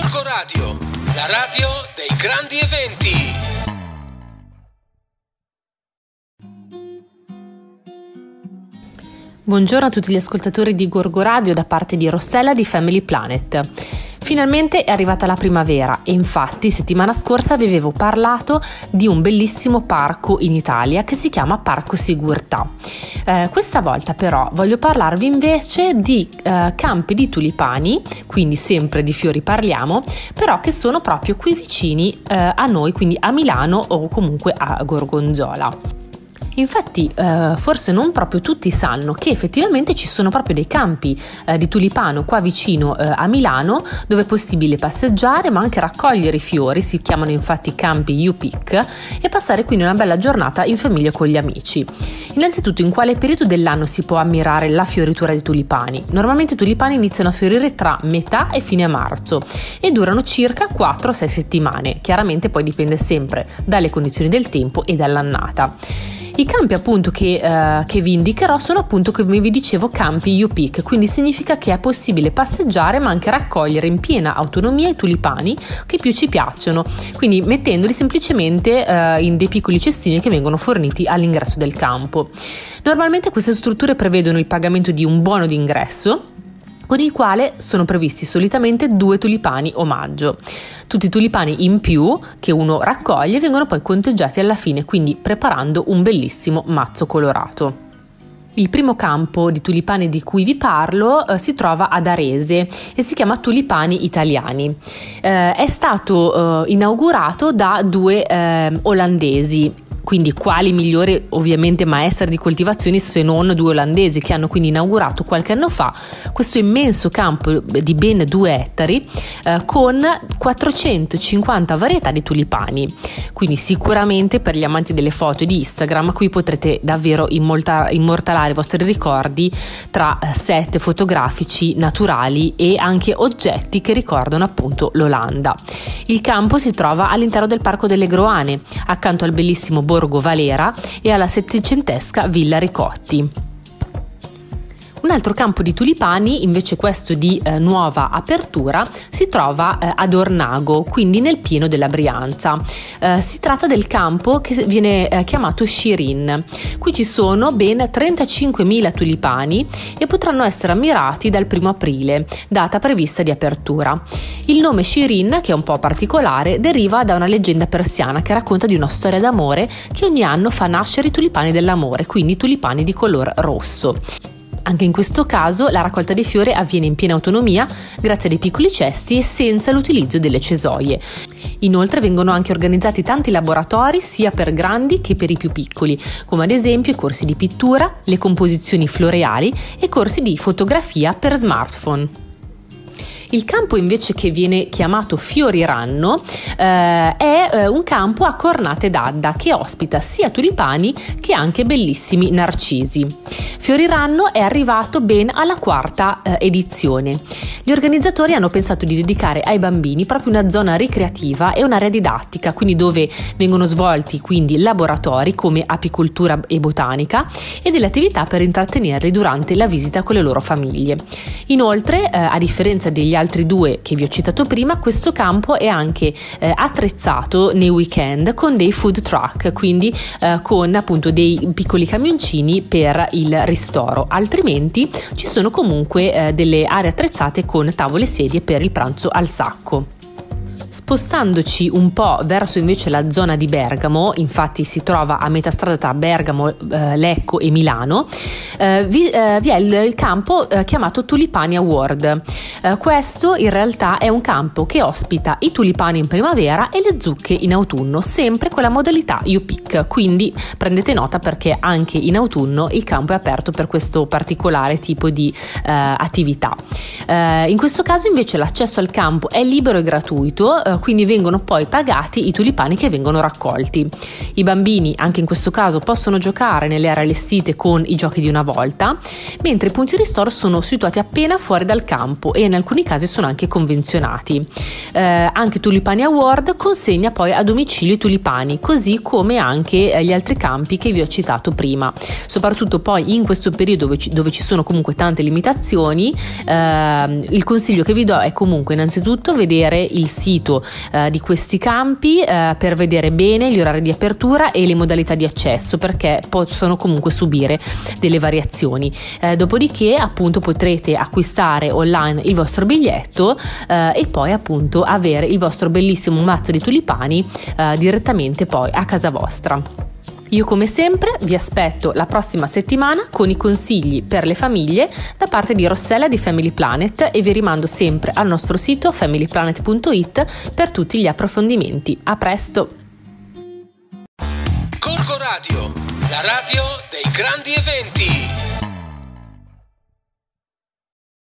Gorgo Radio, la radio dei grandi eventi. Buongiorno a tutti gli ascoltatori di Gorgo Radio da parte di Rossella di Family Planet. Finalmente è arrivata la primavera e infatti settimana scorsa vi avevo parlato di un bellissimo parco in Italia che si chiama Parco Sigurtà. Eh, questa volta però voglio parlarvi invece di eh, campi di tulipani, quindi sempre di fiori parliamo, però che sono proprio qui vicini eh, a noi, quindi a Milano o comunque a Gorgonzola. Infatti, eh, forse non proprio tutti sanno che effettivamente ci sono proprio dei campi eh, di tulipano qua vicino eh, a Milano dove è possibile passeggiare ma anche raccogliere i fiori, si chiamano infatti campi U-Pick, e passare quindi una bella giornata in famiglia con gli amici. Innanzitutto, in quale periodo dell'anno si può ammirare la fioritura dei tulipani? Normalmente i tulipani iniziano a fiorire tra metà e fine marzo e durano circa 4-6 settimane. Chiaramente poi dipende sempre dalle condizioni del tempo e dall'annata. I campi appunto che, uh, che, vi indicherò sono appunto come vi dicevo campi U-Peak, quindi significa che è possibile passeggiare ma anche raccogliere in piena autonomia i tulipani che più ci piacciono, quindi mettendoli semplicemente uh, in dei piccoli cestini che vengono forniti all'ingresso del campo. Normalmente queste strutture prevedono il pagamento di un buono d'ingresso con il quale sono previsti solitamente due tulipani omaggio. Tutti i tulipani in più che uno raccoglie vengono poi conteggiati alla fine, quindi preparando un bellissimo mazzo colorato. Il primo campo di tulipani di cui vi parlo eh, si trova ad Arese e si chiama Tulipani Italiani. Eh, è stato eh, inaugurato da due eh, olandesi, quindi quali migliori ovviamente maestre di coltivazione se non due olandesi che hanno quindi inaugurato qualche anno fa questo immenso campo di ben due ettari eh, con 450 varietà di tulipani. Quindi sicuramente per gli amanti delle foto di Instagram qui potrete davvero immortalare i vostri ricordi tra eh, set fotografici naturali e anche oggetti che ricordano appunto l'Olanda. Il campo si trova all'interno del Parco delle Groane, accanto al bellissimo borgo Borgo Valera e alla settecentesca Villa Ricotti. Un altro campo di tulipani, invece questo di eh, nuova apertura, si trova eh, ad Ornago, quindi nel pieno della Brianza. Eh, si tratta del campo che viene eh, chiamato Shirin. Qui ci sono ben 35.000 tulipani e potranno essere ammirati dal 1 aprile, data prevista di apertura. Il nome Shirin, che è un po' particolare, deriva da una leggenda persiana che racconta di una storia d'amore che ogni anno fa nascere i tulipani dell'amore, quindi tulipani di color rosso. Anche in questo caso la raccolta dei fiori avviene in piena autonomia grazie a dei piccoli cesti e senza l'utilizzo delle cesoie. Inoltre vengono anche organizzati tanti laboratori sia per grandi che per i più piccoli, come ad esempio i corsi di pittura, le composizioni floreali e corsi di fotografia per smartphone. Il campo invece che viene chiamato Fioriranno eh, è eh, un campo a cornate d'Adda che ospita sia tulipani che anche bellissimi narcisi. Fioriranno è arrivato ben alla quarta eh, edizione. Gli organizzatori hanno pensato di dedicare ai bambini proprio una zona ricreativa e un'area didattica, quindi dove vengono svolti quindi laboratori come apicoltura e botanica e delle attività per intrattenerli durante la visita con le loro famiglie. Inoltre, eh, a differenza degli altri due che vi ho citato prima, questo campo è anche eh, attrezzato nei weekend con dei food truck, quindi eh, con appunto dei piccoli camioncini per il ristoro. Altrimenti ci sono comunque eh, delle aree attrezzate con tavole e sedie per il pranzo al sacco. Spostandoci un po' verso invece la zona di Bergamo, infatti si trova a metà strada tra Bergamo, eh, Lecco e Milano, eh, vi, eh, vi, è il, il campo eh, chiamato Tulipani Award. Eh, questo in realtà è un campo che ospita i tulipani in primavera e le zucche in autunno, sempre con la modalità U-Pick, quindi prendete nota perché anche in autunno il campo è aperto per questo particolare tipo di eh, attività. in questo caso invece l'accesso al campo è libero e gratuito, eh, quindi vengono poi pagati i tulipani che vengono raccolti. I bambini, anche in questo caso, possono giocare nelle aree allestite con i giochi di una volta, mentre i punti ristoro sono situati appena fuori dal campo e in alcuni casi sono anche convenzionati. Eh, anche Tulipani Award consegna poi a domicilio i tulipani, così come anche eh, gli altri campi che vi ho citato prima. Soprattutto poi in questo periodo dove ci, dove ci sono comunque tante limitazioni, eh, il consiglio che vi do è comunque innanzitutto vedere il sito eh, di questi campi eh, per vedere bene gli orari di apertura e le modalità di accesso perché possono comunque subire delle variazioni. Eh, dopodiché appunto potrete acquistare online il vostro biglietto eh, e poi appunto avere il vostro bellissimo mazzo di tulipani eh, direttamente poi a casa vostra. Io come sempre vi aspetto la prossima settimana con i consigli per le famiglie da parte di Rossella di Family Planet e vi rimando sempre al nostro sito familyplanet.it per tutti gli approfondimenti. A presto! Corco Radio, la radio dei grandi eventi.